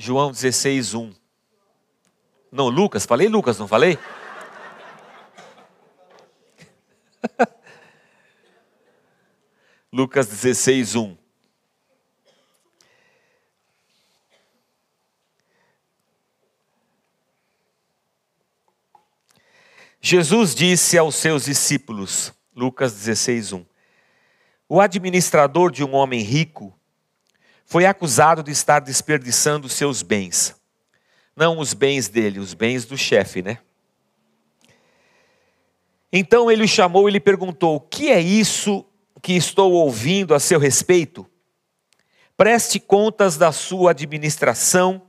João 16, 1. Não, Lucas, falei Lucas, não falei? Lucas 16, 1. Jesus disse aos seus discípulos, Lucas 16, 1. O administrador de um homem rico foi acusado de estar desperdiçando seus bens. Não os bens dele, os bens do chefe, né? Então ele o chamou e lhe perguntou: O que é isso que estou ouvindo a seu respeito? Preste contas da sua administração,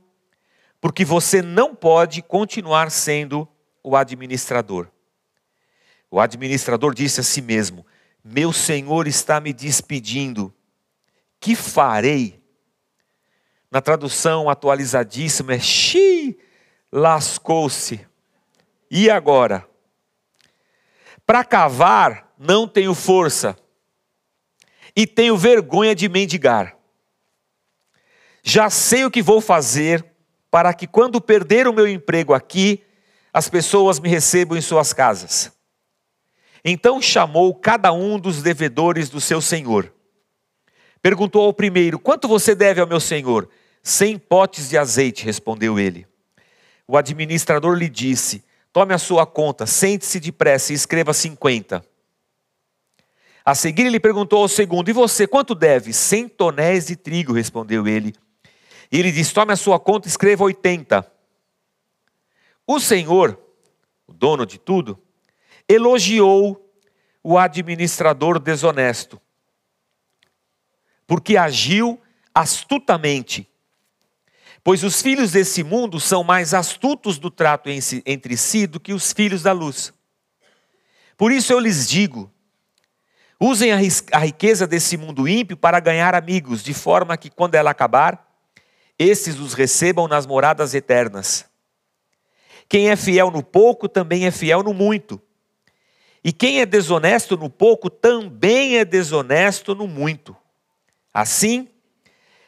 porque você não pode continuar sendo o administrador. O administrador disse a si mesmo: Meu senhor está me despedindo, que farei? Na tradução atualizadíssima é: Xi, lascou-se. E agora? Para cavar, não tenho força, e tenho vergonha de mendigar. Já sei o que vou fazer para que, quando perder o meu emprego aqui, as pessoas me recebam em suas casas. Então chamou cada um dos devedores do seu senhor. Perguntou ao primeiro: Quanto você deve ao meu senhor? Cem potes de azeite, respondeu ele. O administrador lhe disse: Tome a sua conta, sente-se depressa e escreva cinquenta. A seguir ele perguntou ao segundo: E você, quanto deve? Cem tonéis de trigo, respondeu ele. E ele disse: Tome a sua conta escreva oitenta. O Senhor, o dono de tudo, elogiou o administrador desonesto, porque agiu astutamente. Pois os filhos desse mundo são mais astutos do trato entre si do que os filhos da luz. Por isso eu lhes digo: usem a riqueza desse mundo ímpio para ganhar amigos, de forma que, quando ela acabar, esses os recebam nas moradas eternas. Quem é fiel no pouco também é fiel no muito. E quem é desonesto no pouco também é desonesto no muito. Assim,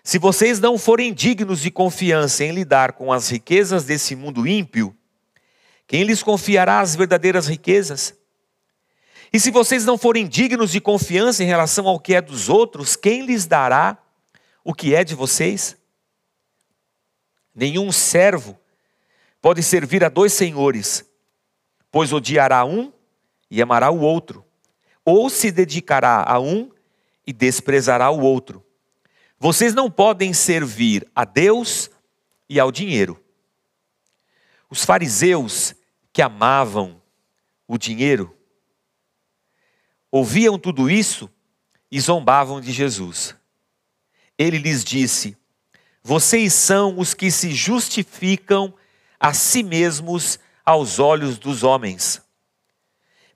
se vocês não forem dignos de confiança em lidar com as riquezas desse mundo ímpio, quem lhes confiará as verdadeiras riquezas? E se vocês não forem dignos de confiança em relação ao que é dos outros, quem lhes dará o que é de vocês? Nenhum servo pode servir a dois senhores, pois odiará um e amará o outro, ou se dedicará a um e desprezará o outro. Vocês não podem servir a Deus e ao dinheiro. Os fariseus que amavam o dinheiro ouviam tudo isso e zombavam de Jesus. Ele lhes disse: Vocês são os que se justificam a si mesmos aos olhos dos homens.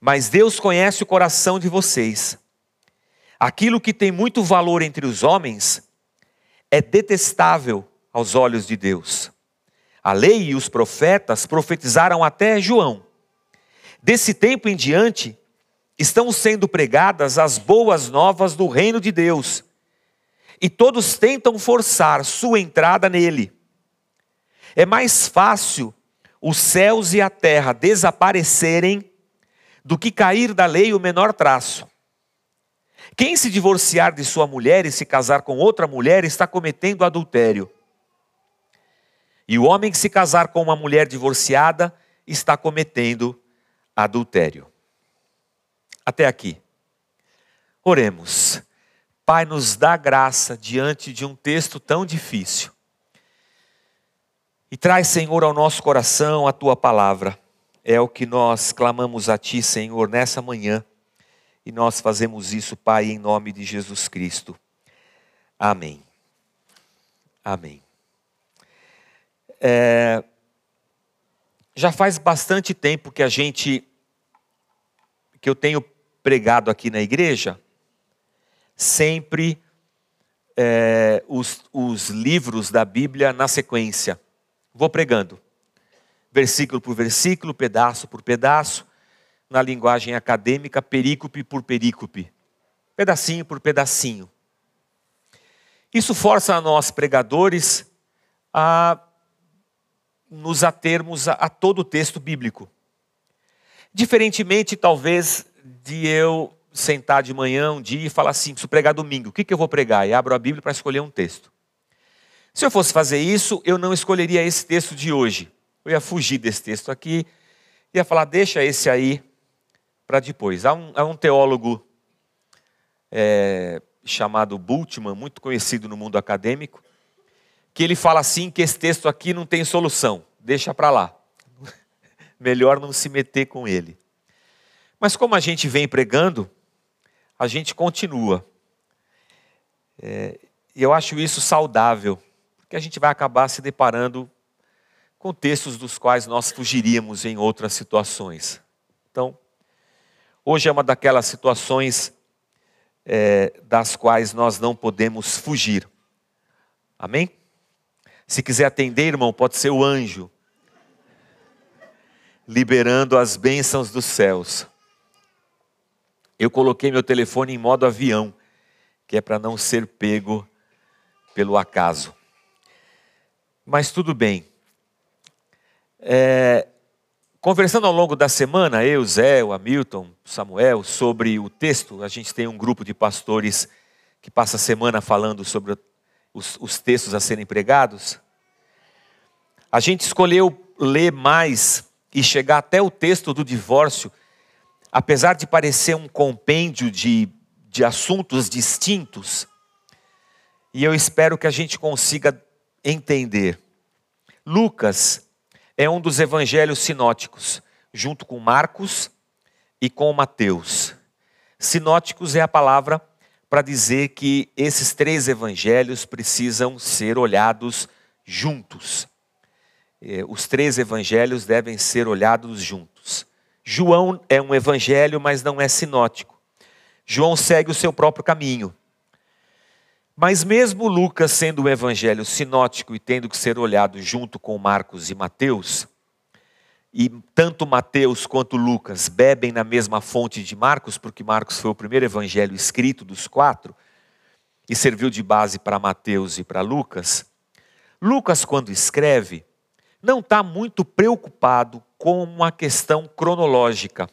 Mas Deus conhece o coração de vocês. Aquilo que tem muito valor entre os homens é detestável aos olhos de Deus. A lei e os profetas profetizaram até João. Desse tempo em diante, estão sendo pregadas as boas novas do reino de Deus, e todos tentam forçar sua entrada nele. É mais fácil os céus e a terra desaparecerem do que cair da lei o menor traço. Quem se divorciar de sua mulher e se casar com outra mulher está cometendo adultério. E o homem que se casar com uma mulher divorciada está cometendo adultério. Até aqui. Oremos. Pai, nos dá graça diante de um texto tão difícil. E traz, Senhor, ao nosso coração a tua palavra. É o que nós clamamos a ti, Senhor, nessa manhã. E nós fazemos isso, Pai, em nome de Jesus Cristo. Amém. Amém. É, já faz bastante tempo que a gente, que eu tenho pregado aqui na igreja, sempre é, os, os livros da Bíblia na sequência. Vou pregando, versículo por versículo, pedaço por pedaço, na linguagem acadêmica, perícope por perícope, pedacinho por pedacinho. Isso força a nós, pregadores, a nos atermos a, a todo o texto bíblico. Diferentemente, talvez, de eu sentar de manhã um dia e falar assim: preciso pregar domingo, o que, que eu vou pregar? E abro a Bíblia para escolher um texto. Se eu fosse fazer isso, eu não escolheria esse texto de hoje. Eu ia fugir desse texto aqui, ia falar, deixa esse aí para depois. Há um, há um teólogo é, chamado Bultmann, muito conhecido no mundo acadêmico, que ele fala assim que esse texto aqui não tem solução, deixa para lá. Melhor não se meter com ele. Mas como a gente vem pregando, a gente continua. É, e eu acho isso saudável, porque a gente vai acabar se deparando com textos dos quais nós fugiríamos em outras situações. Então, hoje é uma daquelas situações é, das quais nós não podemos fugir. Amém? Se quiser atender, irmão, pode ser o anjo liberando as bênçãos dos céus. Eu coloquei meu telefone em modo avião, que é para não ser pego pelo acaso. Mas tudo bem. É, conversando ao longo da semana, eu, Zé, o Hamilton, Samuel, sobre o texto, a gente tem um grupo de pastores que passa a semana falando sobre os, os textos a serem pregados, a gente escolheu ler mais e chegar até o texto do divórcio, apesar de parecer um compêndio de, de assuntos distintos, e eu espero que a gente consiga entender. Lucas é um dos evangelhos sinóticos, junto com Marcos e com Mateus. Sinóticos é a palavra para dizer que esses três evangelhos precisam ser olhados juntos. É, os três evangelhos devem ser olhados juntos. João é um evangelho, mas não é sinótico. João segue o seu próprio caminho. Mas mesmo Lucas sendo um evangelho sinótico e tendo que ser olhado junto com Marcos e Mateus, e tanto Mateus quanto Lucas bebem na mesma fonte de Marcos, porque Marcos foi o primeiro evangelho escrito dos quatro, e serviu de base para Mateus e para Lucas. Lucas, quando escreve, não está muito preocupado com uma questão cronológica.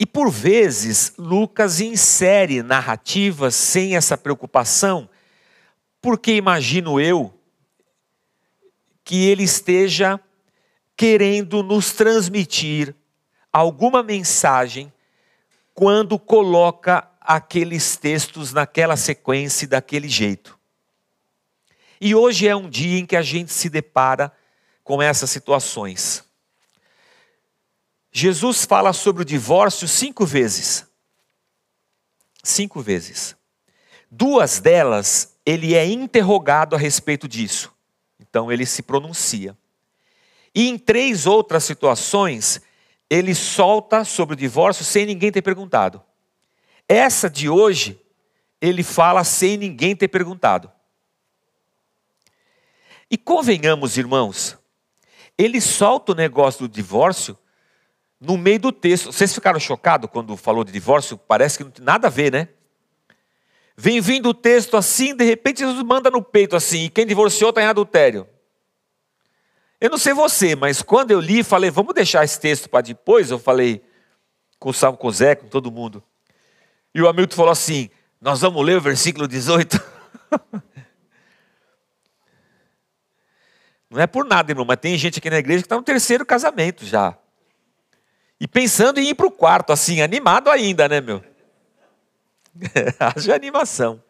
E por vezes, Lucas insere narrativas sem essa preocupação, porque imagino eu que ele esteja querendo nos transmitir alguma mensagem quando coloca aqueles textos naquela sequência e daquele jeito. E hoje é um dia em que a gente se depara com essas situações. Jesus fala sobre o divórcio cinco vezes. Cinco vezes. Duas delas, ele é interrogado a respeito disso. Então ele se pronuncia. E em três outras situações, ele solta sobre o divórcio sem ninguém ter perguntado. Essa de hoje, ele fala sem ninguém ter perguntado. E convenhamos, irmãos, ele solta o negócio do divórcio no meio do texto. Vocês ficaram chocados quando falou de divórcio? Parece que não tem nada a ver, né? Vem vindo o texto assim, de repente Jesus manda no peito assim, e quem divorciou está em adultério. Eu não sei você, mas quando eu li, falei, vamos deixar esse texto para depois. Eu falei com o Salmo, com o Zé, com todo mundo. E o Hamilton falou assim: Nós vamos ler o versículo 18. não é por nada, irmão, mas tem gente aqui na igreja que está no terceiro casamento já. E pensando em ir para o quarto, assim, animado ainda, né, meu? Haja animação.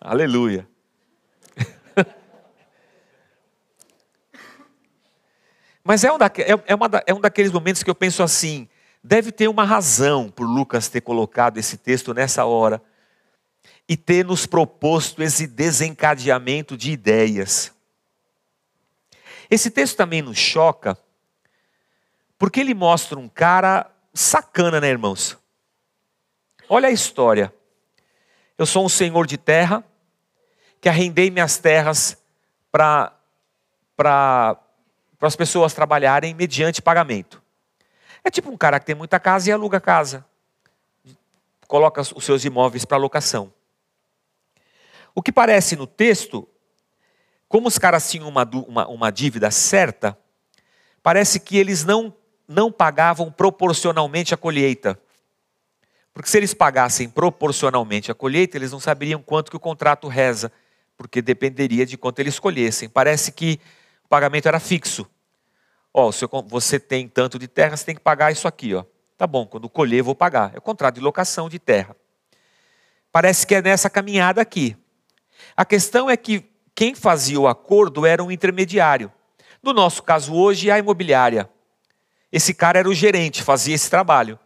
Aleluia. Mas é um, daque, é, é, uma, é um daqueles momentos que eu penso assim: deve ter uma razão por Lucas ter colocado esse texto nessa hora e ter nos proposto esse desencadeamento de ideias. Esse texto também nos choca, porque ele mostra um cara sacana, né, irmãos? Olha a história. Eu sou um senhor de terra que arrendei minhas terras para para as pessoas trabalharem mediante pagamento. É tipo um cara que tem muita casa e aluga casa. Coloca os seus imóveis para locação. O que parece no texto como os caras tinham uma, uma, uma dívida certa, parece que eles não, não pagavam proporcionalmente a colheita. Porque se eles pagassem proporcionalmente a colheita, eles não saberiam quanto que o contrato reza, porque dependeria de quanto eles escolhessem. Parece que o pagamento era fixo. Ó, você tem tanto de terra, você tem que pagar isso aqui, ó. Tá bom, quando colher, vou pagar. É o contrato de locação de terra. Parece que é nessa caminhada aqui. A questão é que quem fazia o acordo era um intermediário. No nosso caso hoje, a imobiliária. Esse cara era o gerente, fazia esse trabalho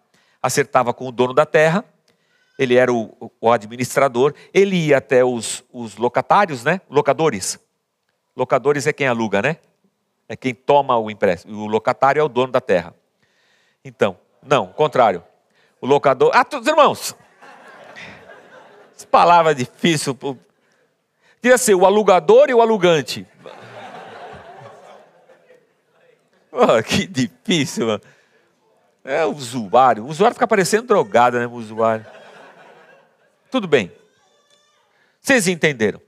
acertava com o dono da terra, ele era o, o administrador, ele ia até os, os locatários, né? Locadores. Locadores é quem aluga, né? É quem toma o empréstimo. O locatário é o dono da terra. Então, não, contrário. O locador. Ah, todos irmãos! Essa palavra é difícil. Diz assim, o alugador e o alugante. Oh, que difícil, mano. É o usuário. O usuário fica parecendo drogado, né? O usuário. Tudo bem. Vocês entenderam?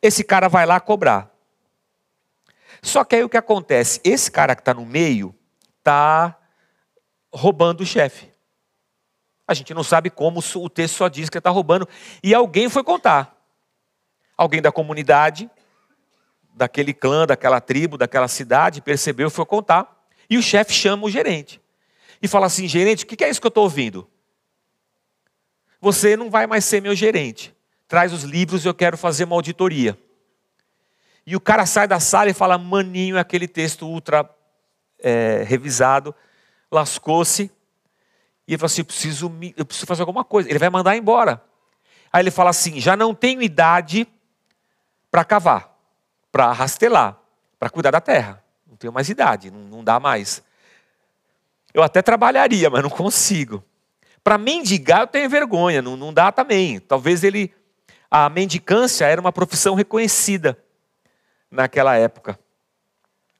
Esse cara vai lá cobrar. Só que aí o que acontece? Esse cara que está no meio está roubando o chefe. A gente não sabe como o texto só diz que ele está roubando. E alguém foi contar. Alguém da comunidade, daquele clã, daquela tribo, daquela cidade, percebeu foi contar. E o chefe chama o gerente e fala assim: gerente, o que é isso que eu estou ouvindo? Você não vai mais ser meu gerente. Traz os livros eu quero fazer uma auditoria. E o cara sai da sala e fala: maninho, aquele texto ultra é, revisado, lascou-se. E ele fala assim: eu preciso, eu preciso fazer alguma coisa. Ele vai mandar embora. Aí ele fala assim: já não tenho idade para cavar, para rastelar, para cuidar da terra. Não tenho mais idade, não, não dá mais. Eu até trabalharia, mas não consigo. Para mendigar, eu tenho vergonha, não, não dá também. Talvez ele. A mendicância era uma profissão reconhecida naquela época.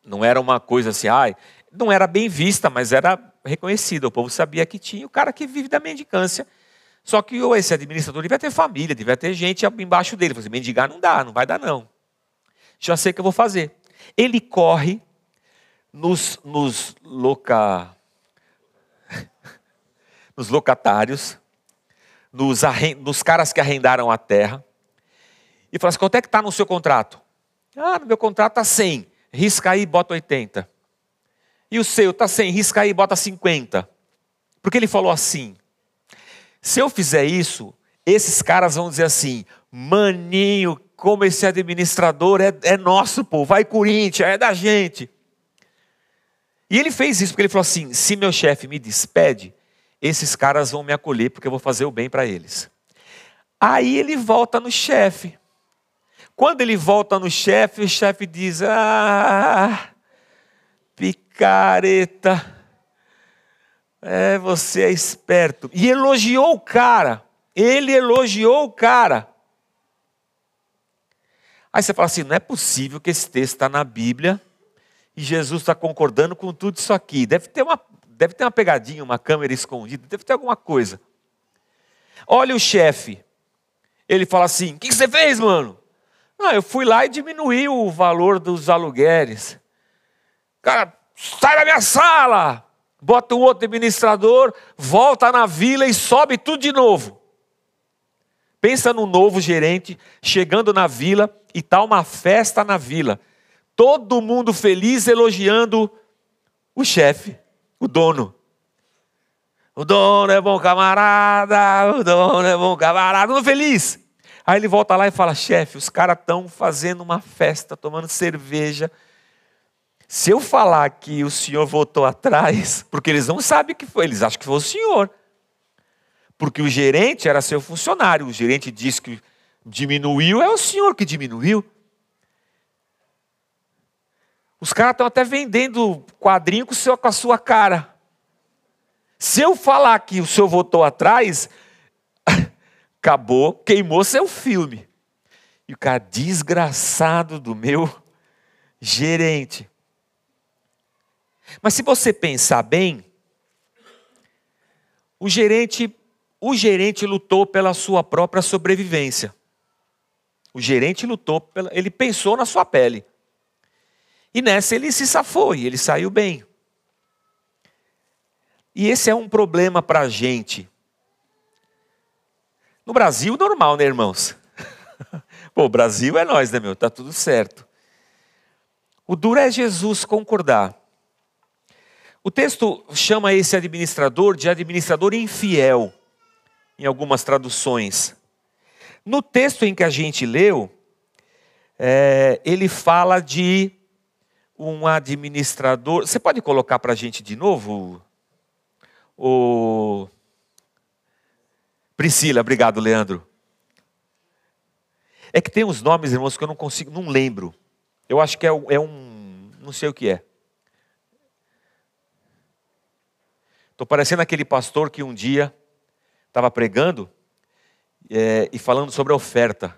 Não era uma coisa assim, ai, não era bem vista, mas era reconhecida. O povo sabia que tinha o cara que vive da mendicância. Só que esse administrador devia ter família, devia ter gente embaixo dele. Falei, assim, mendigar não dá, não vai dar não. Já sei o que eu vou fazer. Ele corre nos, nos loca, nos locatários, nos, nos caras que arrendaram a terra, e fala assim: quanto é que está no seu contrato? Ah, no meu contrato está 100, risca aí bota 80. E o seu está 100, risca aí bota 50. Porque ele falou assim: se eu fizer isso, esses caras vão dizer assim: maninho, como esse administrador é, é nosso, pô, vai Corinthians, é da gente. E ele fez isso porque ele falou assim: se meu chefe me despede, esses caras vão me acolher porque eu vou fazer o bem para eles. Aí ele volta no chefe. Quando ele volta no chefe, o chefe diz: Ah, picareta, é, você é esperto. E elogiou o cara. Ele elogiou o cara. Aí você fala assim: não é possível que esse texto está na Bíblia e Jesus está concordando com tudo isso aqui. Deve ter uma Deve ter uma pegadinha, uma câmera escondida, deve ter alguma coisa. Olha o chefe. Ele fala assim: O que, você fez, mano? Ah, eu fui lá e diminuí o valor dos aluguéis. Cara, sai da minha sala! Bota um outro administrador, volta na vila e sobe tudo de novo. Pensa no novo gerente chegando na vila e tá uma festa na vila. Todo mundo feliz elogiando o chefe o dono. O dono é bom camarada, o dono é bom camarada, tudo feliz. Aí ele volta lá e fala: chefe, os caras estão fazendo uma festa, tomando cerveja. Se eu falar que o senhor voltou atrás, porque eles não sabem que foi, eles acham que foi o senhor. Porque o gerente era seu funcionário, o gerente disse que diminuiu, é o senhor que diminuiu. Os caras estão até vendendo quadrinho com, seu, com a sua cara. Se eu falar que o senhor votou atrás, acabou, queimou seu filme. E o cara desgraçado do meu gerente. Mas se você pensar bem, o gerente, o gerente lutou pela sua própria sobrevivência. O gerente lutou, ele pensou na sua pele. E nessa ele se safou e ele saiu bem. E esse é um problema para a gente. No Brasil, normal, né, irmãos? Pô, Brasil é nós, né, meu? Tá tudo certo. O duro é Jesus concordar. O texto chama esse administrador de administrador infiel, em algumas traduções. No texto em que a gente leu, é, ele fala de um administrador. Você pode colocar para a gente de novo? O... Priscila, obrigado, Leandro. É que tem uns nomes, irmãos, que eu não consigo, não lembro. Eu acho que é, é um, não sei o que é. Estou parecendo aquele pastor que um dia estava pregando é, e falando sobre a oferta.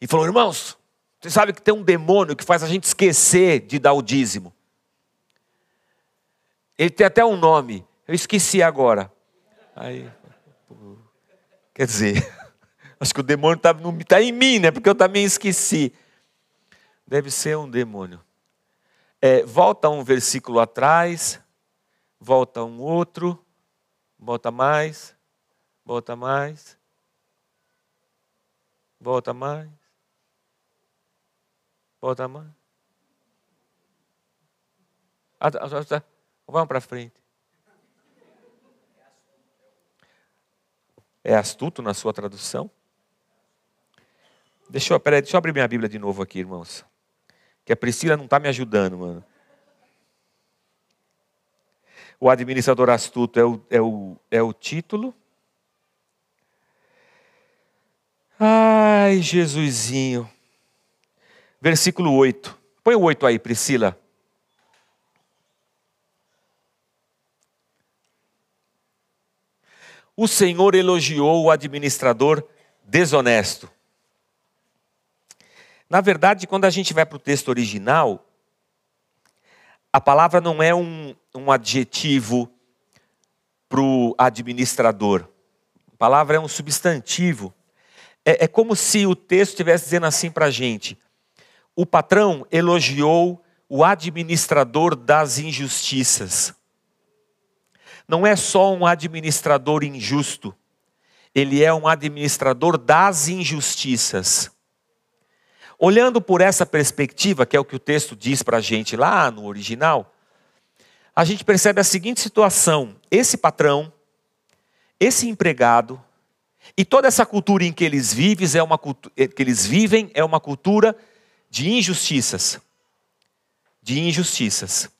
E falou, irmãos, você sabe que tem um demônio que faz a gente esquecer de dar o dízimo. Ele tem até um nome, eu esqueci agora. Aí, quer dizer, acho que o demônio está tá em mim, né? Porque eu também esqueci. Deve ser um demônio. É, volta um versículo atrás, volta um outro, volta mais, volta mais, volta mais, volta mais. Ah, tá. Vamos para frente. É astuto na sua tradução? Deixa eu, peraí, deixa eu abrir minha Bíblia de novo aqui, irmãos. Que a Priscila não está me ajudando, mano. O administrador astuto é o, é o, é o título. Ai, Jesusinho. Versículo 8. Põe o 8 aí, Priscila. O Senhor elogiou o administrador desonesto. Na verdade, quando a gente vai para o texto original, a palavra não é um, um adjetivo para o administrador. A palavra é um substantivo. É, é como se o texto estivesse dizendo assim para a gente: o patrão elogiou o administrador das injustiças. Não é só um administrador injusto, ele é um administrador das injustiças. Olhando por essa perspectiva, que é o que o texto diz para a gente lá no original, a gente percebe a seguinte situação: esse patrão, esse empregado, e toda essa cultura em que eles vivem é uma, eh, que eles vivem é uma cultura de injustiças. De injustiças.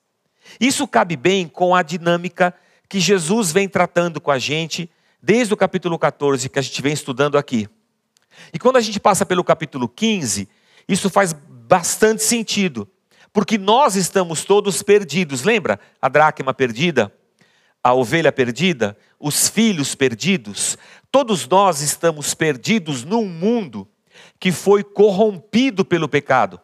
Isso cabe bem com a dinâmica que Jesus vem tratando com a gente desde o capítulo 14 que a gente vem estudando aqui. E quando a gente passa pelo capítulo 15, isso faz bastante sentido, porque nós estamos todos perdidos. Lembra a dracma perdida? A ovelha perdida? Os filhos perdidos? Todos nós estamos perdidos num mundo que foi corrompido pelo pecado.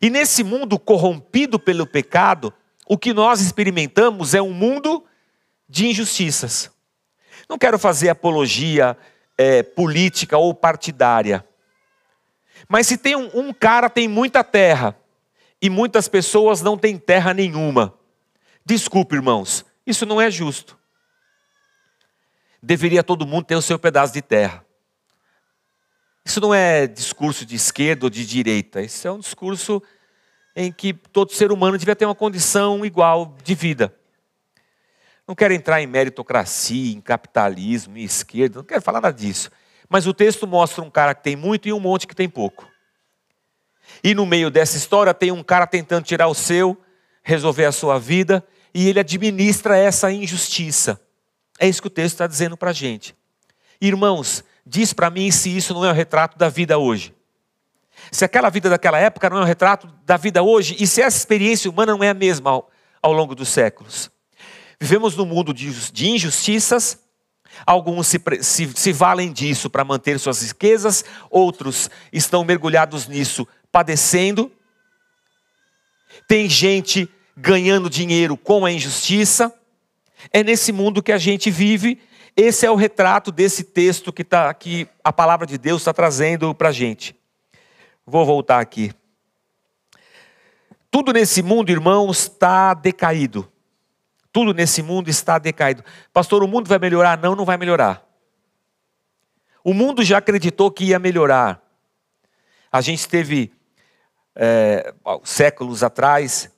E nesse mundo corrompido pelo pecado, o que nós experimentamos é um mundo de injustiças. Não quero fazer apologia é, política ou partidária. Mas se tem um, um cara tem muita terra e muitas pessoas não têm terra nenhuma. Desculpe, irmãos, isso não é justo. Deveria todo mundo ter o seu pedaço de terra. Isso não é discurso de esquerda ou de direita. Isso é um discurso em que todo ser humano devia ter uma condição igual de vida. Não quero entrar em meritocracia, em capitalismo, em esquerda, não quero falar nada disso. Mas o texto mostra um cara que tem muito e um monte que tem pouco. E no meio dessa história tem um cara tentando tirar o seu, resolver a sua vida, e ele administra essa injustiça. É isso que o texto está dizendo para a gente. Irmãos, diz para mim se isso não é o retrato da vida hoje. Se aquela vida daquela época não é o retrato da vida hoje, e se essa experiência humana não é a mesma ao, ao longo dos séculos. Vivemos num mundo de, de injustiças, Alguns se, se, se valem disso para manter suas riquezas, outros estão mergulhados nisso, padecendo. Tem gente ganhando dinheiro com a injustiça. É nesse mundo que a gente vive, esse é o retrato desse texto que, tá, que a palavra de Deus está trazendo para a gente. Vou voltar aqui. Tudo nesse mundo, irmãos, está decaído. Tudo nesse mundo está decaído. Pastor, o mundo vai melhorar? Não, não vai melhorar. O mundo já acreditou que ia melhorar. A gente teve é, séculos atrás,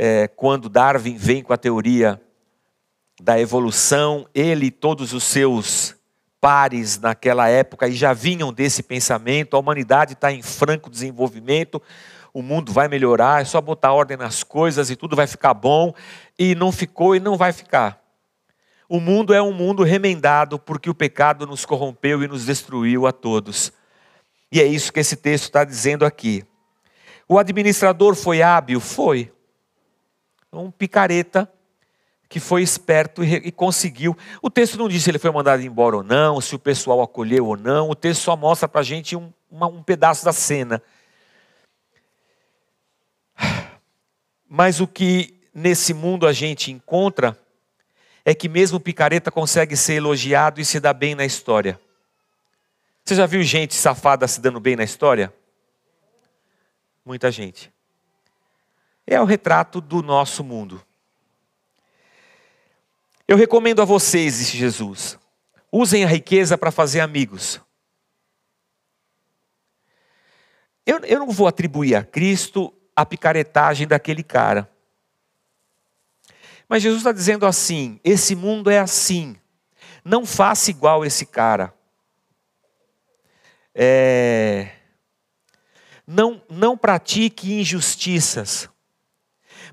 é, quando Darwin vem com a teoria da evolução, ele e todos os seus pares naquela época e já vinham desse pensamento: a humanidade está em franco desenvolvimento, o mundo vai melhorar, é só botar ordem nas coisas e tudo vai ficar bom. E não ficou e não vai ficar. O mundo é um mundo remendado porque o pecado nos corrompeu e nos destruiu a todos. E é isso que esse texto está dizendo aqui. O administrador foi hábil? Foi. Um picareta que foi esperto e, e, conseguiu. O texto não diz se ele foi mandado embora ou não, se o pessoal acolheu ou não. O texto só mostra para a gente um, uma, um pedaço da cena. Mas o que nesse mundo a gente encontra é que mesmo o picareta consegue ser elogiado e se dar bem na história. Você já viu gente safada se dando bem na história? muita gente. É o retrato do nosso mundo. Eu recomendo a vocês, disse Jesus, usem a riqueza para fazer amigos. Eu, eu não vou atribuir a Cristo a picaretagem daquele cara. Mas Jesus está dizendo assim: esse mundo é assim. Não faça igual esse cara. É, não, não pratique injustiças.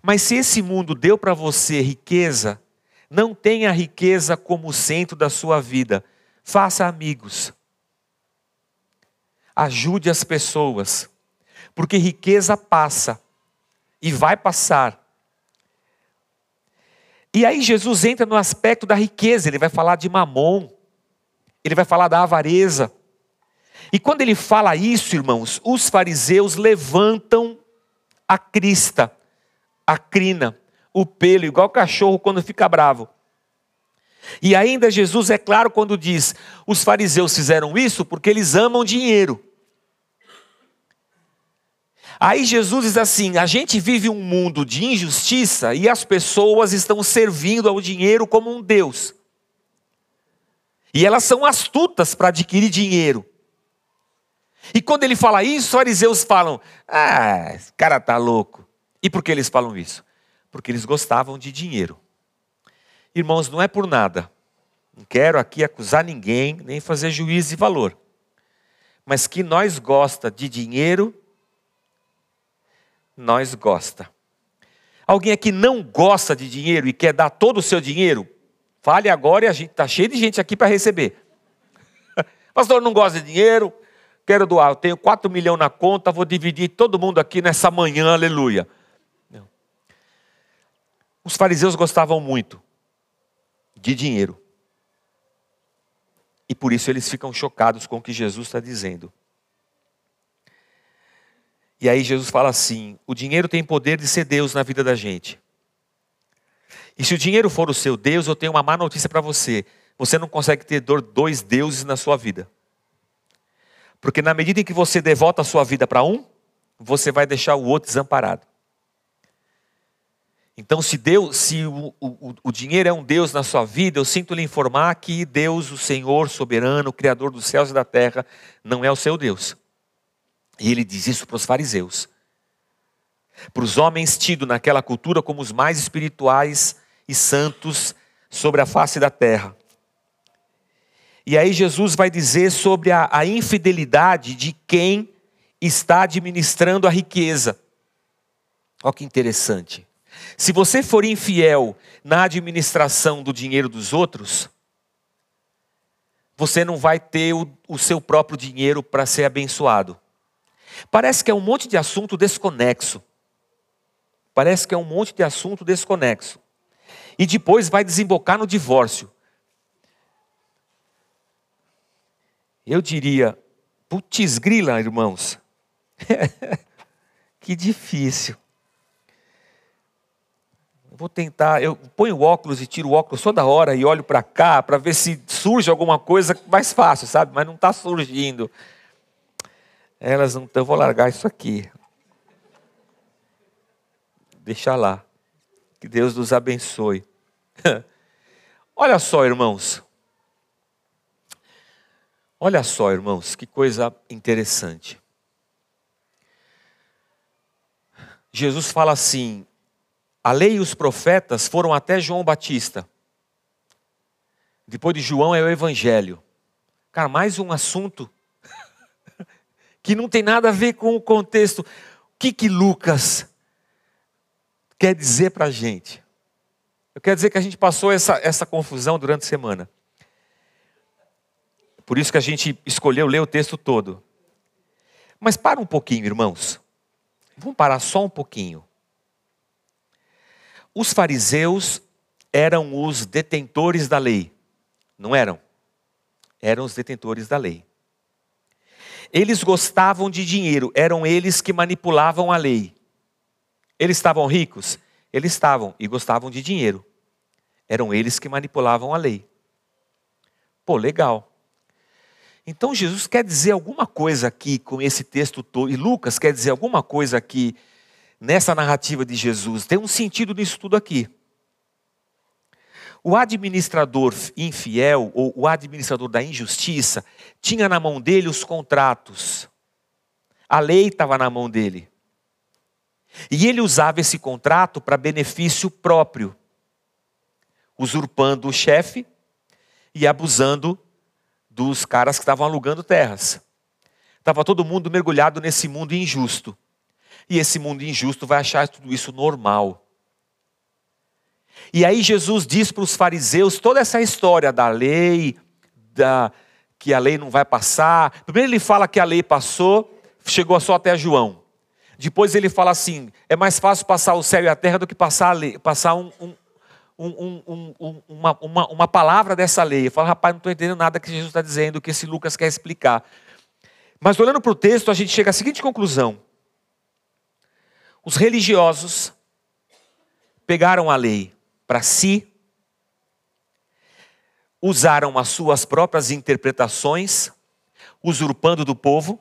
Mas se esse mundo deu para você riqueza, não tenha a riqueza como centro da sua vida. Faça amigos. Ajude as pessoas. Porque riqueza passa e vai passar. E aí Jesus entra no aspecto da riqueza, ele vai falar de mamon, ele vai falar da avareza. E quando ele fala isso, irmãos, os fariseus levantam a crista, a crina, o pelo, igual cachorro quando fica bravo. E ainda Jesus é claro quando diz: os fariseus fizeram isso porque eles amam dinheiro. Aí Jesus diz assim: a gente vive um mundo de injustiça e as pessoas estão servindo ao dinheiro como um Deus. E elas são astutas para adquirir dinheiro. E quando ele fala isso, os fariseus falam: Ah, esse cara tá louco. E por que eles falam isso? Porque eles gostavam de dinheiro. Irmãos, não é por nada. Não quero aqui acusar ninguém, nem fazer juízo de valor. Mas que nós gosta de dinheiro, nós gosta. Alguém aqui não gosta de dinheiro e quer dar todo o seu dinheiro? Fale agora e a gente está cheio de gente aqui para receber. Pastor, não gosta de dinheiro, quero doar, eu tenho 4 milhões na conta, vou dividir todo mundo aqui nessa manhã, aleluia. Os fariseus gostavam muito de dinheiro. E por isso eles ficam chocados com o que Jesus está dizendo. E aí Jesus fala assim: o dinheiro tem poder de ser Deus na vida da gente. E se o dinheiro for o seu Deus, eu tenho uma má notícia para você. Você não consegue ter dois deuses na sua vida. Porque na medida em que você devota a sua vida para um, você vai deixar o outro desamparado. Então, se Deus, se o, o, o, dinheiro é um Deus na sua vida, eu sinto lhe informar que Deus, o Senhor soberano, o Criador dos céus e da terra, não é o seu Deus. E ele diz isso para os fariseus. Para os homens tidos naquela cultura como os mais espirituais e santos sobre a face da terra. E aí Jesus vai dizer sobre a, a infidelidade de quem está administrando a riqueza. Olha que interessante. Se você for infiel na administração do dinheiro dos outros, você não vai ter o, o seu próprio dinheiro para ser abençoado. Parece que é um monte de assunto desconexo. Parece que é um monte de assunto desconexo. E depois vai desembocar no divórcio. Eu diria, putz grila, irmãos. que difícil. Vou tentar, eu ponho o óculos e tiro o óculos toda hora e olho para cá para ver se surge alguma coisa mais fácil, sabe? Mas não está surgindo. Elas não estão, vou largar isso aqui. Deixa lá. Que Deus nos abençoe. Olha só, irmãos. Olha só, irmãos, que coisa interessante. Jesus fala assim: a lei e os profetas foram até João Batista. Depois de João é o Evangelho. Cara, mais um assunto que não tem nada a ver com o contexto. O que que Lucas quer dizer para a gente? Eu quero dizer que a gente passou essa, essa confusão durante a semana. Por isso que a gente escolheu ler o texto todo. Mas para um pouquinho, irmãos. Vamos parar só um pouquinho. Os fariseus eram os detentores da lei, não eram? Eram os detentores da lei. Eles gostavam de dinheiro, eram eles que manipulavam a lei. Eles estavam ricos? Eles estavam e gostavam de dinheiro. Eram eles que manipulavam a lei. Pô, legal. Então Jesus quer dizer alguma coisa aqui com esse texto todo, e Lucas quer dizer alguma coisa aqui nessa narrativa de Jesus. Tem um sentido nisso tudo aqui. O administrador infiel, ou o administrador da injustiça, tinha na mão dele os contratos. A lei estava na mão dele. E ele usava esse contrato para benefício próprio, usurpando o chefe e abusando dos caras que estavam alugando terras. Estava todo mundo mergulhado nesse mundo injusto. E esse mundo injusto vai achar tudo isso normal. E aí Jesus diz para os fariseus toda essa história da lei, da, que a lei não vai passar. Primeiro ele fala que a lei passou, chegou só até João. Depois ele fala assim: é mais fácil passar o céu e a terra do que passar, lei, passar um, um, um, uma, uma, uma, palavra dessa lei. Eu falo, rapaz, não estou entendendo nada que Jesus está dizendo, que esse Lucas quer explicar. Mas olhando para o texto, a gente chega à seguinte conclusão: os religiosos pegaram a lei para si, usaram as suas próprias interpretações, usurpando do povo,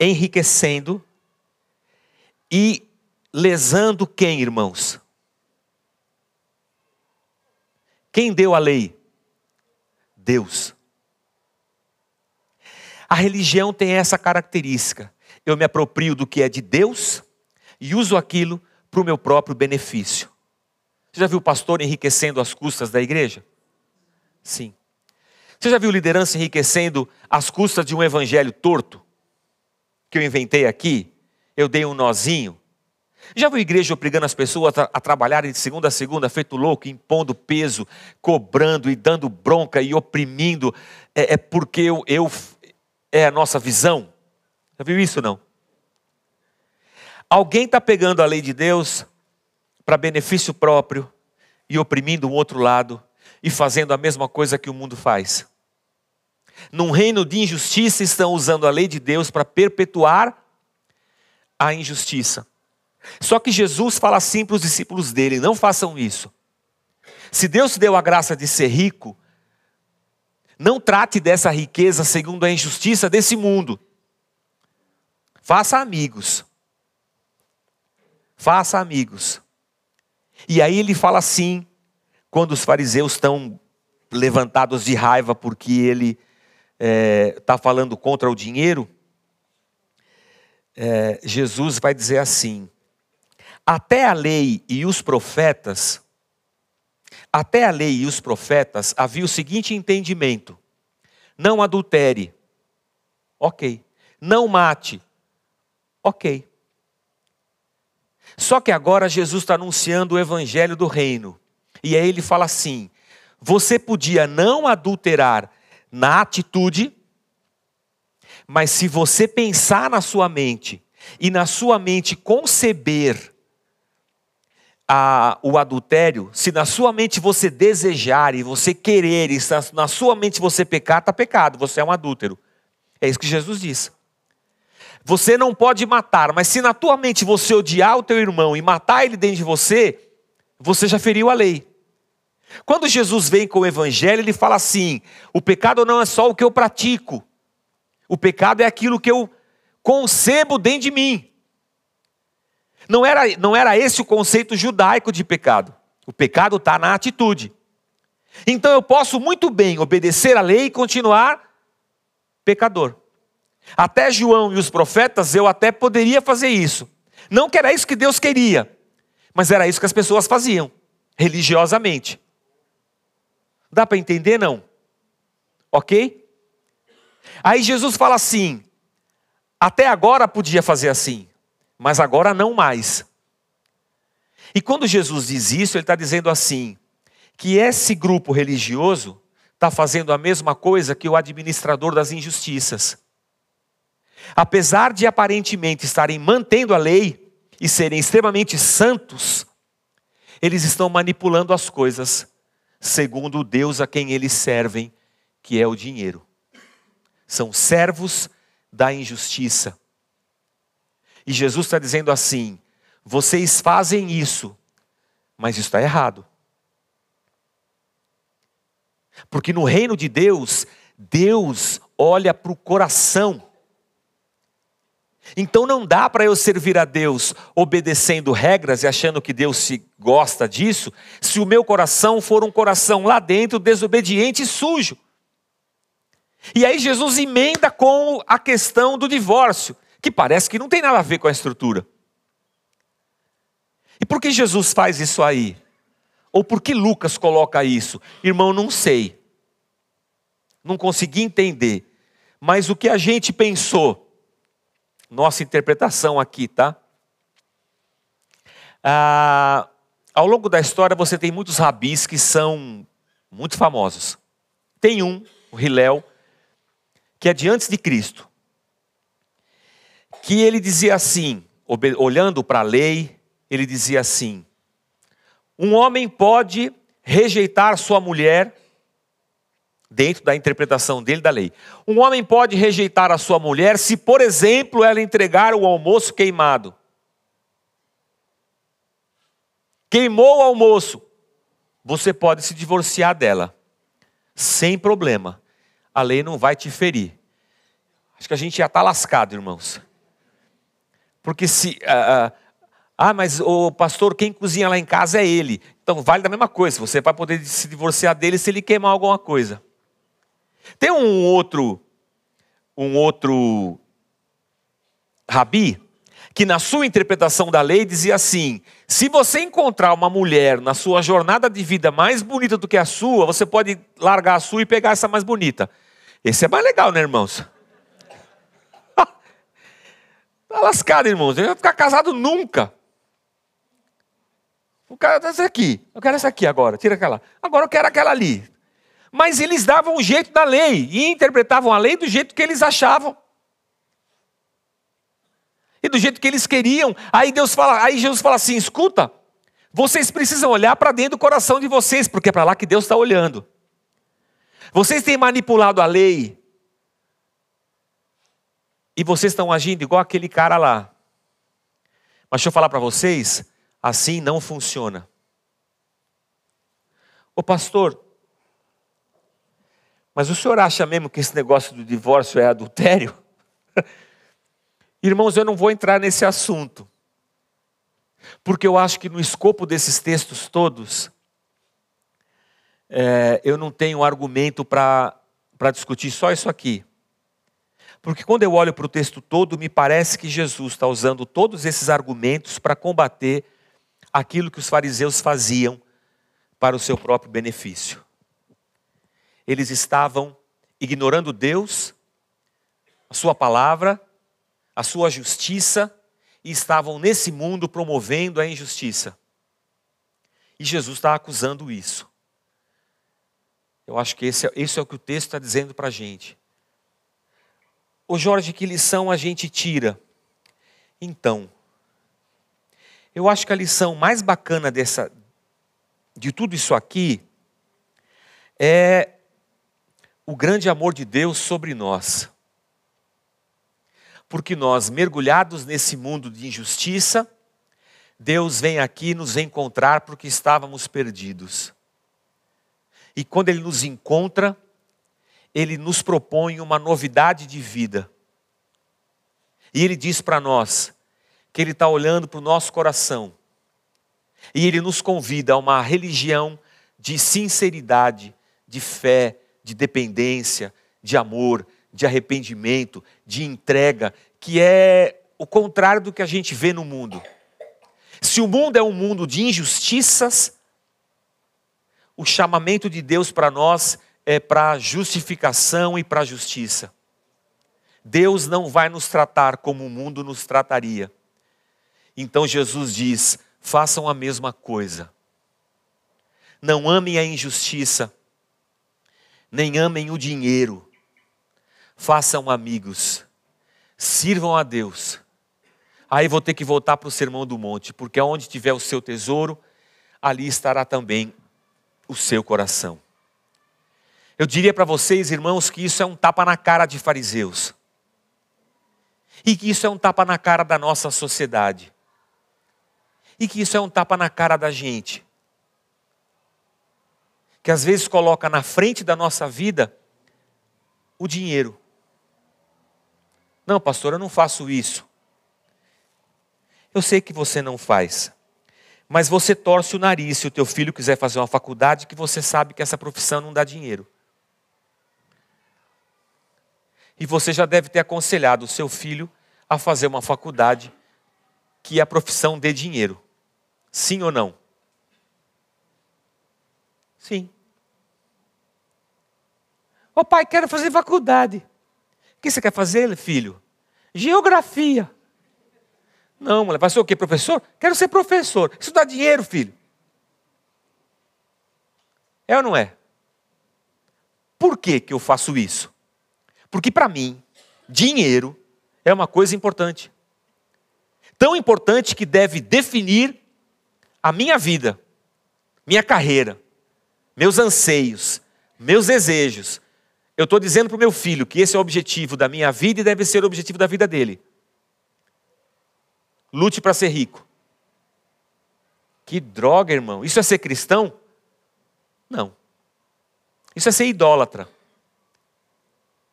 enriquecendo e lesando quem, irmãos? Quem deu a lei? Deus. A religião tem essa característica. Eu me aproprio do que é de Deus e uso aquilo para o meu próprio benefício. Você já viu o pastor enriquecendo às custas da igreja? Sim. Você já viu liderança enriquecendo às custas de um evangelho torto? Que eu inventei aqui? Eu dei um nozinho? Já viu igreja obrigando as pessoas a, trabalharem de segunda a segunda, feito louco, impondo peso, cobrando e dando bronca e oprimindo? É, é porque eu, eu, é a nossa visão? Já viu isso não? Alguém está pegando a lei de Deus para benefício próprio e oprimindo o outro lado e fazendo a mesma coisa que o mundo faz. Num reino de injustiça, estão usando a lei de Deus para perpetuar a injustiça. Só que Jesus fala assim para os discípulos dele: não façam isso. Se Deus te deu a graça de ser rico, não trate dessa riqueza segundo a injustiça desse mundo. Faça amigos. Faça amigos. E aí ele fala assim, quando os fariseus estão levantados de raiva porque ele está é, falando contra o dinheiro, é, Jesus vai dizer assim: até a lei e os profetas, até a lei e os profetas havia o seguinte entendimento: não adultere, ok. Não mate, ok. Só que agora Jesus está anunciando o evangelho do reino. E aí ele fala assim: você podia não adulterar na atitude, mas se você pensar na sua mente e na sua mente conceber a, o adultério, se na sua mente você desejar e você querer, e na sua mente você pecar, está pecado, você é um adúltero. É isso que Jesus diz. Você não pode matar, mas se na tua mente você odiar o teu irmão e matar ele dentro de você, você já feriu a lei. Quando Jesus vem com o evangelho, ele fala assim: o pecado não é só o que eu pratico, o pecado é aquilo que eu concebo dentro de mim. Não era, não era esse o conceito judaico de pecado. O pecado está na atitude. Então eu posso muito bem obedecer à lei e continuar pecador. Até João e os profetas eu até poderia fazer isso. Não que era isso que Deus queria, mas era isso que as pessoas faziam, religiosamente. Dá para entender não? OK? Aí Jesus fala assim: até agora podia fazer assim, mas agora não mais. E quando Jesus diz isso, ele está dizendo assim: que esse grupo religioso está fazendo a mesma coisa que o administrador das injustiças. Apesar de aparentemente estarem mantendo a lei e serem extremamente santos, eles estão manipulando as coisas segundo o Deus a quem eles servem, que é o dinheiro. São servos da injustiça. E Jesus está dizendo assim: vocês fazem isso, mas está errado. Porque no reino de Deus, Deus olha para o coração. Então não dá para eu servir a Deus obedecendo regras e achando que Deus se gosta disso, se o meu coração for um coração lá dentro desobediente e sujo. E aí Jesus emenda com a questão do divórcio, que parece que não tem nada a ver com a estrutura. E por que Jesus faz isso aí? Ou por que Lucas coloca isso? Irmão, não sei. Não consegui entender. Mas o que a gente pensou, nossa interpretação aqui, tá? Ah, ao longo da história você tem muitos rabis que são muito famosos. Tem um, o Hilel, que é de antes de Cristo, que ele dizia assim, olhando para a lei, ele dizia assim: um homem pode rejeitar sua mulher, dentro da interpretação dele da lei. Um homem pode rejeitar a sua mulher se, por exemplo, ela entregar o almoço queimado. Queimou o almoço, você pode se divorciar dela, sem problema. A lei não vai te ferir. Acho que a gente já está lascado, irmãos. Porque se. Uh, uh, ah, mas o pastor, quem cozinha lá em casa é ele. Então vale da mesma coisa. Você vai poder se divorciar dele se ele queimar alguma coisa. Tem um outro, um outro rabi que na sua interpretação da lei dizia assim: se você encontrar uma mulher na sua jornada de vida mais bonita do que a sua, você pode largar a sua e pegar essa mais bonita. Esse é mais legal, né, irmãos? tá lascado, irmãos. Ele vai ficar casado nunca. O cara essa aqui. Eu quero essa aqui agora. Tira aquela. Agora eu quero aquela ali. Mas eles davam um jeito na lei e interpretavam a lei do jeito que eles achavam. E do jeito que eles queriam. Aí Deus fala, aí Jesus fala assim: escuta, vocês precisam olhar para dentro do coração de vocês, porque é para lá que Deus está olhando. Vocês têm manipulado a lei. E vocês estão agindo igual aquele cara lá. Mas deixa eu falar para vocês, Assim não funciona. Ô pastor, mas o senhor acha mesmo que esse negócio do divórcio é adultério? Irmãos, eu não vou entrar nesse assunto, porque eu acho que no escopo desses textos todos, é, eu não tenho argumento para discutir só isso aqui. Porque quando eu olho para o texto todo, me parece que Jesus está usando todos esses argumentos para combater aquilo que os fariseus faziam para o seu próprio benefício. Eles estavam ignorando Deus, a Sua palavra, a Sua justiça, e estavam nesse mundo promovendo a injustiça. E Jesus está acusando isso. Eu acho que esse é, esse é o que o texto está dizendo para a gente. Ô Jorge, que lição a gente tira? Então, eu acho que a lição mais bacana dessa, de tudo isso aqui é o grande amor de Deus sobre nós. Porque nós, mergulhados nesse mundo de injustiça, Deus vem aqui nos encontrar porque estávamos perdidos. E quando Ele nos encontra, Ele nos propõe uma novidade de vida. E Ele diz para nós que Ele está olhando para o nosso coração. E Ele nos convida a uma religião de sinceridade, de fé, de dependência, de amor, de arrependimento, de entrega, que é o contrário do que a gente vê no mundo. Se o mundo é um mundo de injustiças, o chamamento de Deus para nós é para justificação e para justiça. Deus não vai nos tratar como o mundo nos trataria. Então Jesus diz: façam a mesma coisa. Não amem a injustiça, nem amem o dinheiro. Façam amigos, sirvam a Deus. Aí vou ter que voltar para o Sermão do Monte, porque onde tiver o seu tesouro, ali estará também o seu coração. Eu diria para vocês, irmãos, que isso é um tapa na cara de fariseus. E que isso é um tapa na cara da nossa sociedade. E que isso é um tapa na cara da gente. Que às vezes coloca na frente da nossa vida o dinheiro. Não, pastor, eu não faço isso. Eu sei que você não faz mas você torce o nariz se o teu filho quiser fazer uma faculdade que você sabe que essa profissão não dá dinheiro. E você já deve ter aconselhado o seu filho a fazer uma faculdade que a profissão dê dinheiro. Sim ou não? Sim. Ô oh, pai, quero fazer faculdade. O que você quer fazer, filho? Geografia. Não, mulher, vai ser o quê, professor? Quero ser professor. Isso dá dinheiro, filho. É ou não é? Por que, que eu faço isso? Porque para mim, dinheiro é uma coisa importante. Tão importante que deve definir a minha vida, minha carreira, meus anseios, meus desejos. Eu estou dizendo para o meu filho que esse é o objetivo da minha vida e deve ser o objetivo da vida dele. Lute para ser rico. Que droga, irmão. Isso é ser cristão? Não. Isso é ser idólatra.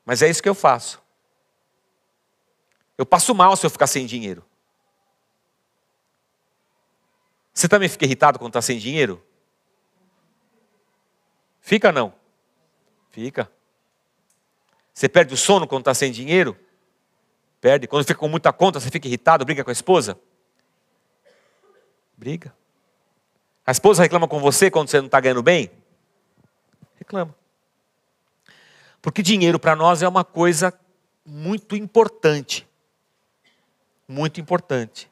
Mas é isso que eu faço. Eu passo mal se eu ficar sem dinheiro. Você também fica irritado quando está sem dinheiro? Fica não? Fica. Você perde o sono quando está sem dinheiro? Perde. Quando fica com muita conta, você fica irritado, briga com a esposa? Briga. A esposa reclama com você quando você não está ganhando bem? Reclama. Porque dinheiro para nós é uma coisa muito importante. Muito importante.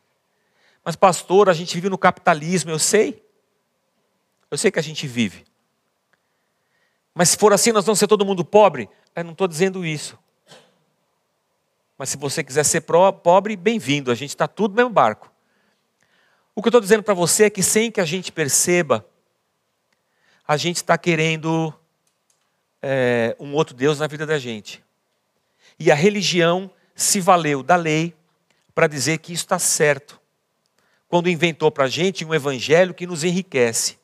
Mas, pastor, a gente vive no capitalismo, eu sei. Eu sei que a gente vive. Mas se for assim, nós vamos ser todo mundo pobre? Eu não estou dizendo isso. Mas se você quiser ser pobre, bem-vindo, a gente está tudo no mesmo barco. O que eu estou dizendo para você é que sem que a gente perceba, a gente está querendo é, um outro Deus na vida da gente. E a religião se valeu da lei para dizer que isso está certo. Quando inventou para a gente um evangelho que nos enriquece.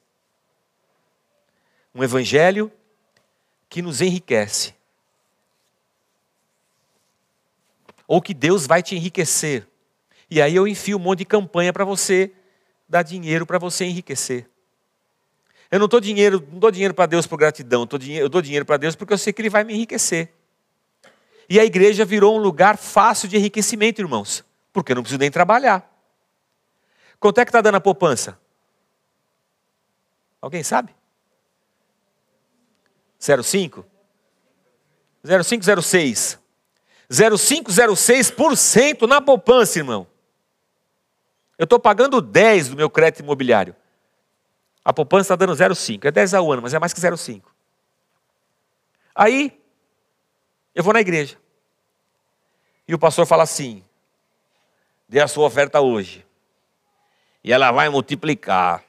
Um evangelho que nos enriquece. Ou que Deus vai te enriquecer. E aí eu enfio um monte de campanha para você dar dinheiro para você enriquecer. Eu não dou dinheiro, não dou dinheiro para Deus por gratidão, eu dou dinheiro para Deus porque eu sei que Ele vai me enriquecer. E a igreja virou um lugar fácil de enriquecimento, irmãos, porque eu não preciso nem trabalhar. Quanto é que está dando a poupança? Alguém sabe? 05? 0506. 0,506% na poupança, irmão. Eu estou pagando 10 do meu crédito imobiliário. A poupança está dando 0,5. É 10 ao ano, mas é mais que 0,5. Aí, eu vou na igreja. E o pastor fala assim: dê a sua oferta hoje. E ela vai multiplicar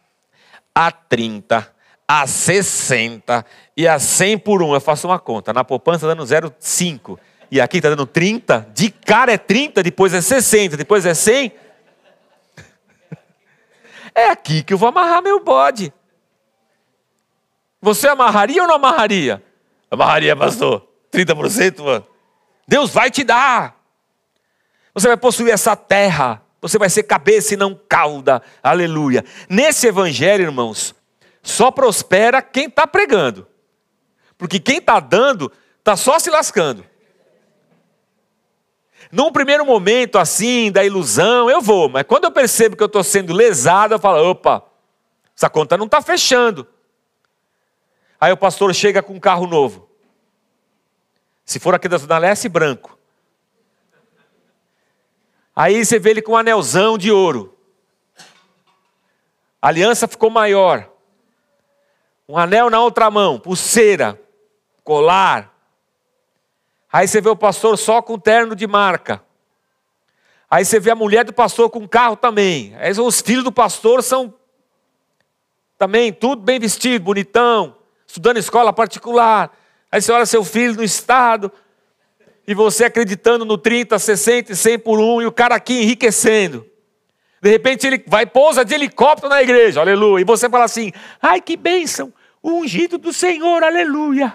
a 30, a 60 e a 100 por 1. Eu faço uma conta. Na poupança dando 0,5 e aqui está dando 30, de cara é 30, depois é 60, depois é 100. É aqui que eu vou amarrar meu bode. Você amarraria ou não amarraria? Amarraria, pastor. 30%, mano. Deus vai te dar. Você vai possuir essa terra. Você vai ser cabeça e não cauda. Aleluia. Nesse evangelho, irmãos, só prospera quem está pregando. Porque quem está dando, está só se lascando. Num primeiro momento, assim, da ilusão, eu vou, mas quando eu percebo que eu estou sendo lesado, eu falo: opa, essa conta não está fechando. Aí o pastor chega com um carro novo. Se for aqui da Zona Leste, branco. Aí você vê ele com um anelzão de ouro. A aliança ficou maior. Um anel na outra mão, pulseira, colar. Aí você vê o pastor só com terno de marca. Aí você vê a mulher do pastor com carro também. Aí os filhos do pastor são também tudo bem vestido, bonitão, estudando escola particular. Aí você olha seu filho no estado, e você acreditando no 30, 60 e 100 por um, e o cara aqui enriquecendo. De repente ele vai pousa de helicóptero na igreja, aleluia. E você fala assim: ai que bênção, o ungido do Senhor, aleluia.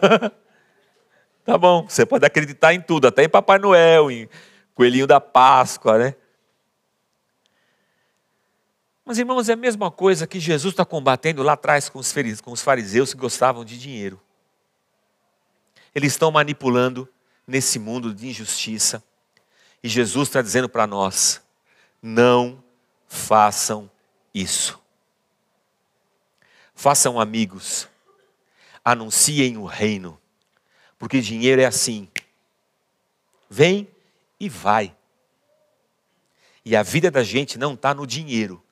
tá bom, você pode acreditar em tudo, até em Papai Noel, em Coelhinho da Páscoa, né? Mas, irmãos, é a mesma coisa que Jesus está combatendo lá atrás com os fariseus que gostavam de dinheiro. Eles estão manipulando nesse mundo de injustiça. E Jesus está dizendo para nós: não façam isso. Façam amigos, anunciem o reino, porque dinheiro é assim: vem e vai. E a vida da gente não está no dinheiro,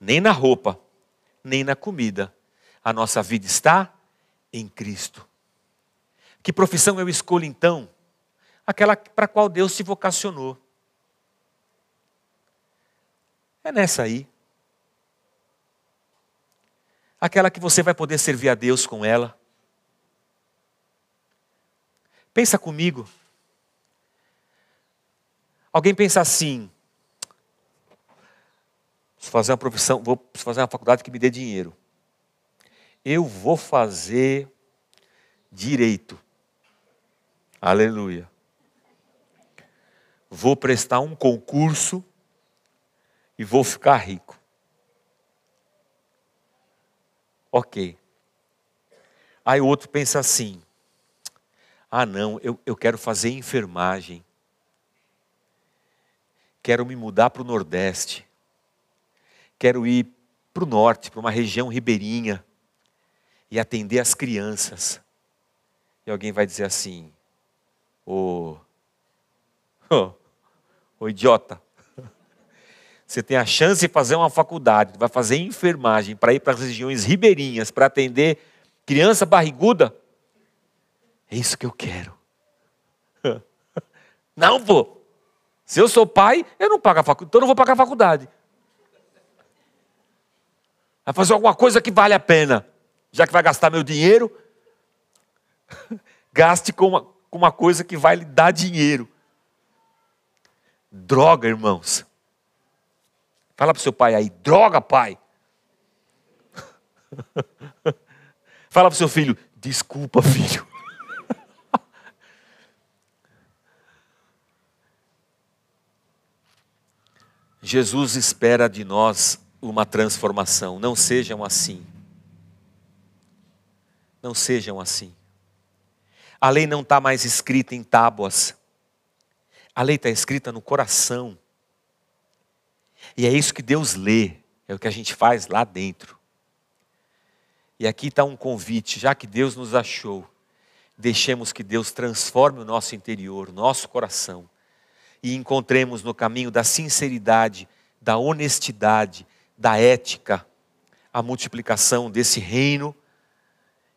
nem na roupa, nem na comida. A nossa vida está em Cristo. Que profissão eu escolho então? Aquela para a qual Deus se vocacionou. É nessa aí. Aquela que você vai poder servir a Deus com ela. Pensa comigo. Alguém pensa assim: preciso fazer uma profissão, vou fazer uma faculdade que me dê dinheiro. Eu vou fazer direito. Aleluia. Vou prestar um concurso e vou ficar rico. Ok. Aí o outro pensa assim: ah, não, eu, eu quero fazer enfermagem. Quero me mudar para o Nordeste quero ir para o norte, para uma região ribeirinha, e atender as crianças. E alguém vai dizer assim: Ô, oh, oh, idiota, você tem a chance de fazer uma faculdade, vai fazer enfermagem para ir para as regiões ribeirinhas, para atender criança barriguda? É isso que eu quero. Não, pô. Se eu sou pai, eu não pago a faculdade, então eu não vou pagar a faculdade. Vai fazer alguma coisa que vale a pena. Já que vai gastar meu dinheiro, gaste com uma, com uma coisa que vai lhe dar dinheiro. Droga, irmãos. Fala para o seu pai aí, droga, pai. Fala para o seu filho, desculpa, filho. Jesus espera de nós uma transformação. Não sejam assim. Não sejam assim. A lei não está mais escrita em tábuas. A lei está escrita no coração. E é isso que Deus lê, é o que a gente faz lá dentro. E aqui está um convite, já que Deus nos achou, deixemos que Deus transforme o nosso interior, nosso coração, e encontremos no caminho da sinceridade, da honestidade, da ética, a multiplicação desse reino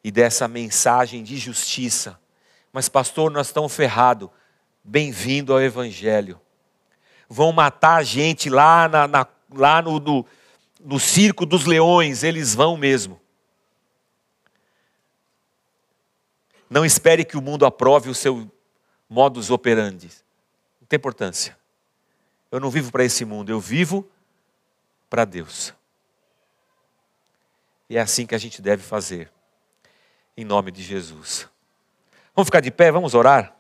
e dessa mensagem de justiça. Mas, pastor, nós estamos ferrados. Bem-vindo ao Evangelho. Vão matar a gente lá, na, na, lá no, no, no circo dos leões, eles vão mesmo. Não espere que o mundo aprove o seu modus operandi. Tem importância. Eu não vivo para esse mundo, eu vivo para Deus. E é assim que a gente deve fazer, em nome de Jesus. Vamos ficar de pé, vamos orar?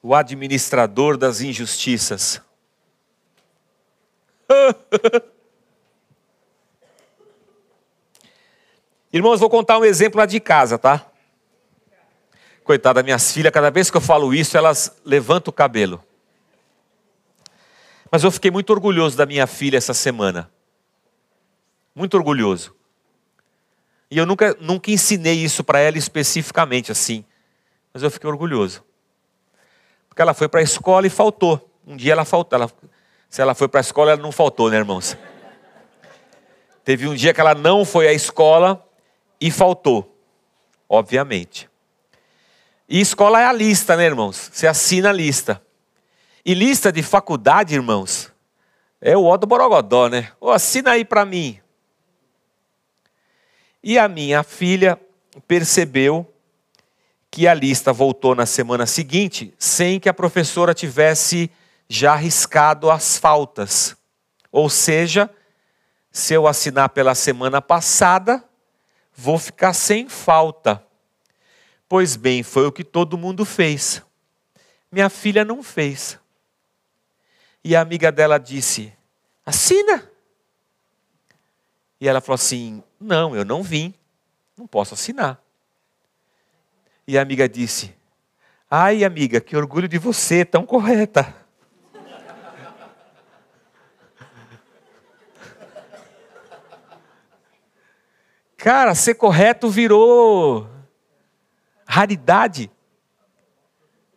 O administrador das injustiças. Irmãos, vou contar um exemplo lá de casa, tá? Coitada, minhas filhas, cada vez que eu falo isso, elas levantam o cabelo. Mas eu fiquei muito orgulhoso da minha filha essa semana. Muito orgulhoso. E eu nunca, nunca ensinei isso para ela especificamente assim. Mas eu fiquei orgulhoso. Porque ela foi para a escola e faltou. Um dia ela faltou. Ela, se ela foi para a escola, ela não faltou, né, irmãos? Teve um dia que ela não foi à escola e faltou, obviamente. E escola é a lista, né, irmãos? Você assina a lista. E lista de faculdade, irmãos, é o ó do Borogodó, né? Ô, assina aí para mim. E a minha filha percebeu que a lista voltou na semana seguinte sem que a professora tivesse já arriscado as faltas. Ou seja, se eu assinar pela semana passada, vou ficar sem falta. Pois bem, foi o que todo mundo fez. Minha filha não fez. E a amiga dela disse: Assina. E ela falou assim: Não, eu não vim, não posso assinar. E a amiga disse: Ai, amiga, que orgulho de você, tão correta. Cara, ser correto virou raridade.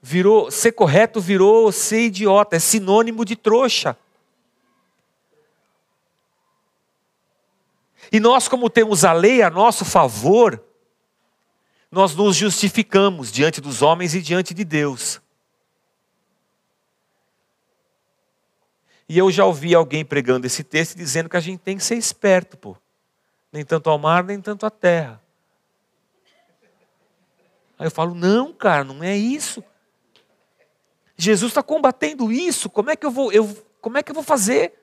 Virou, ser correto virou ser idiota, é sinônimo de trouxa. E nós, como temos a lei a nosso favor, nós nos justificamos diante dos homens e diante de Deus. E eu já ouvi alguém pregando esse texto dizendo que a gente tem que ser esperto, pô nem tanto ao mar, nem tanto à terra. Aí eu falo, não, cara, não é isso. Jesus está combatendo isso. Como é que eu vou, eu, como é que eu vou fazer?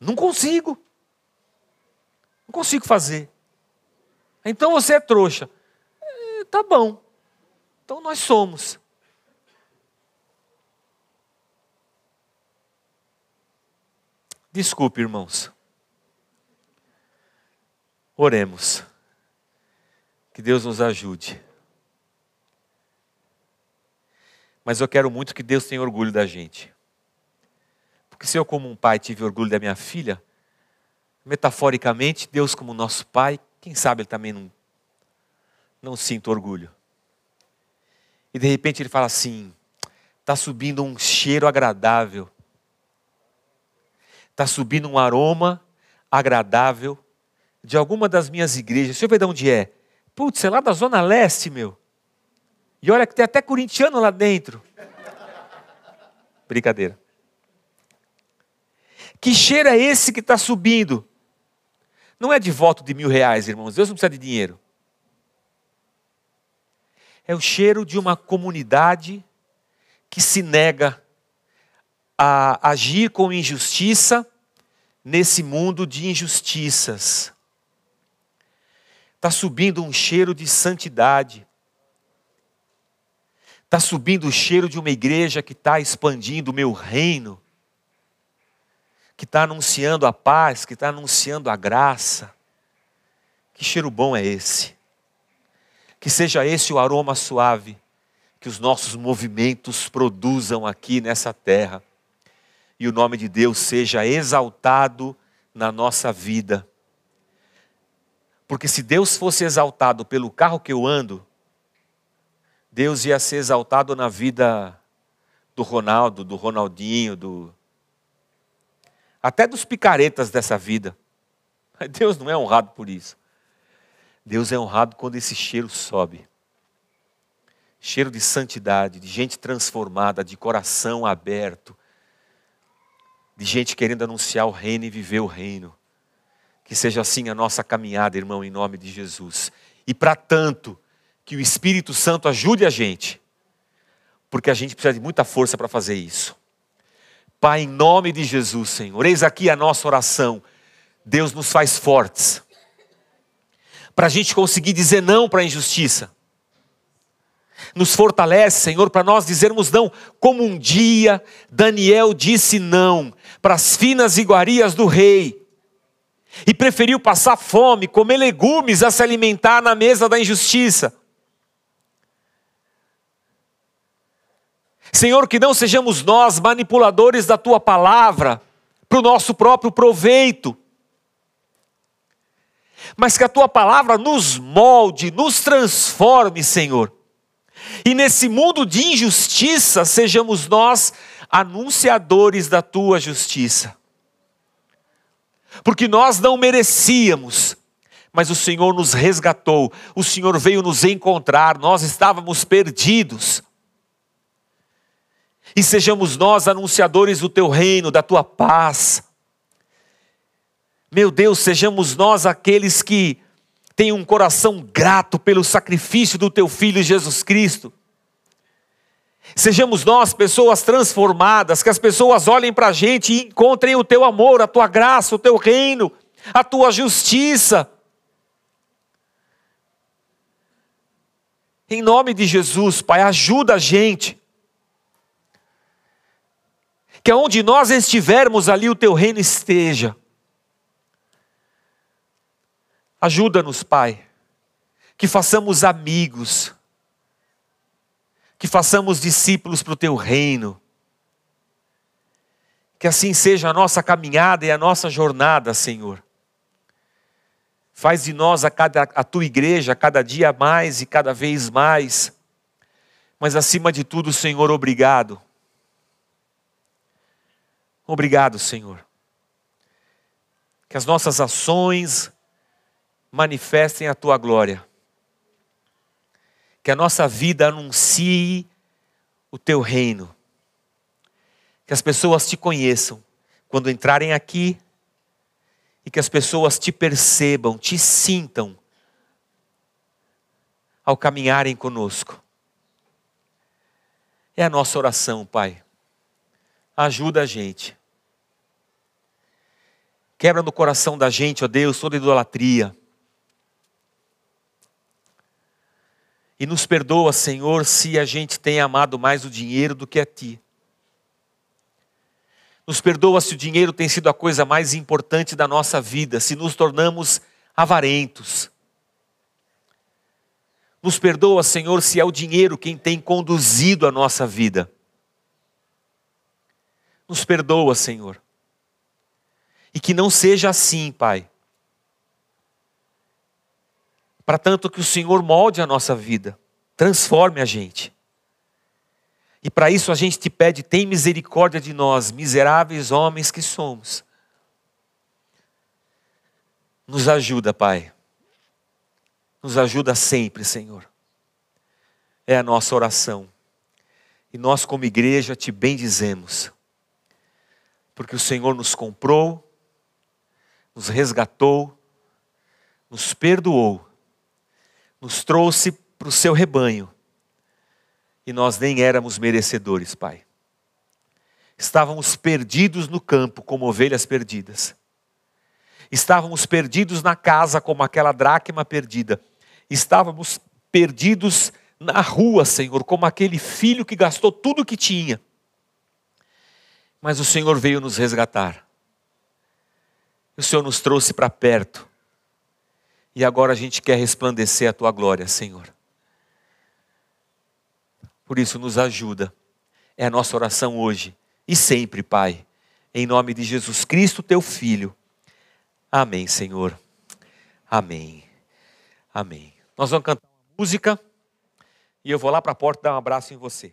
Não consigo. Não consigo fazer. Então você é trouxa. É, tá bom. Então nós somos. Desculpe, irmãos. Oremos. Que Deus nos ajude. Mas eu quero muito que Deus tenha orgulho da gente. Porque se eu, como um pai, tive orgulho da minha filha, metaforicamente, Deus, como nosso pai, quem sabe ele também não, não sinta orgulho. E de repente ele fala assim: está subindo um cheiro agradável, está subindo um aroma agradável de alguma das minhas igrejas. Deixa eu ver de onde é. Putz, é lá da Zona Leste, meu. E olha que tem até corintiano lá dentro. Brincadeira. Que cheiro é esse que está subindo? Não é de voto de mil reais, irmãos. Deus não precisa de dinheiro. É o cheiro de uma comunidade que se nega a agir com injustiça nesse mundo de injustiças. Está subindo um cheiro de santidade. Está subindo o cheiro de uma igreja que está expandindo o meu reino, que está anunciando a paz, que está anunciando a graça. Que cheiro bom é esse? Que seja esse o aroma suave que os nossos movimentos produzam aqui nessa terra. E o nome de Deus seja exaltado na nossa vida porque se Deus fosse exaltado pelo carro que eu ando, Deus ia ser exaltado na vida do Ronaldo, do Ronaldinho, do até dos picaretas dessa vida. Deus não é honrado por isso. Deus é honrado quando esse cheiro sobe. Cheiro de santidade, de gente transformada, de coração aberto, de gente querendo anunciar o reino e viver o reino. Que seja assim a nossa caminhada, irmão, em nome de Jesus. E para tanto, que o Espírito Santo ajude a gente, porque a gente precisa de muita força para fazer isso. Pai, em nome de Jesus, Senhor, eis aqui a nossa oração. Deus nos faz fortes, para a gente conseguir dizer não para a injustiça. Nos fortalece, Senhor, para nós dizermos não, como um dia Daniel disse não para as finas iguarias do rei e preferiu passar fome, comer legumes a se alimentar na mesa da injustiça. Senhor, que não sejamos nós manipuladores da tua palavra para o nosso próprio proveito, mas que a tua palavra nos molde, nos transforme, Senhor. E nesse mundo de injustiça, sejamos nós anunciadores da tua justiça. Porque nós não merecíamos, mas o Senhor nos resgatou, o Senhor veio nos encontrar, nós estávamos perdidos e sejamos nós anunciadores do teu reino, da tua paz. Meu Deus, sejamos nós aqueles que têm um coração grato pelo sacrifício do teu filho Jesus Cristo. Sejamos nós pessoas transformadas, que as pessoas olhem para a gente e encontrem o teu amor, a tua graça, o teu reino, a tua justiça. Em nome de Jesus, Pai, ajuda a gente que aonde nós estivermos ali o teu reino esteja. Ajuda-nos, Pai, que façamos amigos, que façamos discípulos para o teu reino. Que assim seja a nossa caminhada e a nossa jornada, Senhor. Faz de nós a, cada, a tua igreja cada dia mais e cada vez mais. Mas acima de tudo, Senhor, obrigado Obrigado, Senhor. Que as nossas ações manifestem a tua glória. Que a nossa vida anuncie o teu reino. Que as pessoas te conheçam quando entrarem aqui e que as pessoas te percebam, te sintam ao caminharem conosco. É a nossa oração, Pai ajuda a gente. Quebra no coração da gente, ó Deus, toda idolatria. E nos perdoa, Senhor, se a gente tem amado mais o dinheiro do que a Ti. Nos perdoa se o dinheiro tem sido a coisa mais importante da nossa vida, se nos tornamos avarentos. Nos perdoa, Senhor, se é o dinheiro quem tem conduzido a nossa vida. Nos perdoa, Senhor. E que não seja assim, Pai. Para tanto que o Senhor molde a nossa vida, transforme a gente. E para isso a gente te pede, tem misericórdia de nós, miseráveis homens que somos. Nos ajuda, Pai. Nos ajuda sempre, Senhor. É a nossa oração. E nós, como igreja, te bendizemos porque o Senhor nos comprou, nos resgatou, nos perdoou, nos trouxe para o seu rebanho, e nós nem éramos merecedores, Pai. Estávamos perdidos no campo, como ovelhas perdidas. Estávamos perdidos na casa, como aquela dracma perdida. Estávamos perdidos na rua, Senhor, como aquele filho que gastou tudo que tinha mas o Senhor veio nos resgatar. O Senhor nos trouxe para perto. E agora a gente quer resplandecer a tua glória, Senhor. Por isso, nos ajuda. É a nossa oração hoje e sempre, Pai. Em nome de Jesus Cristo, teu Filho. Amém, Senhor. Amém. Amém. Nós vamos cantar uma música e eu vou lá para a porta dar um abraço em você.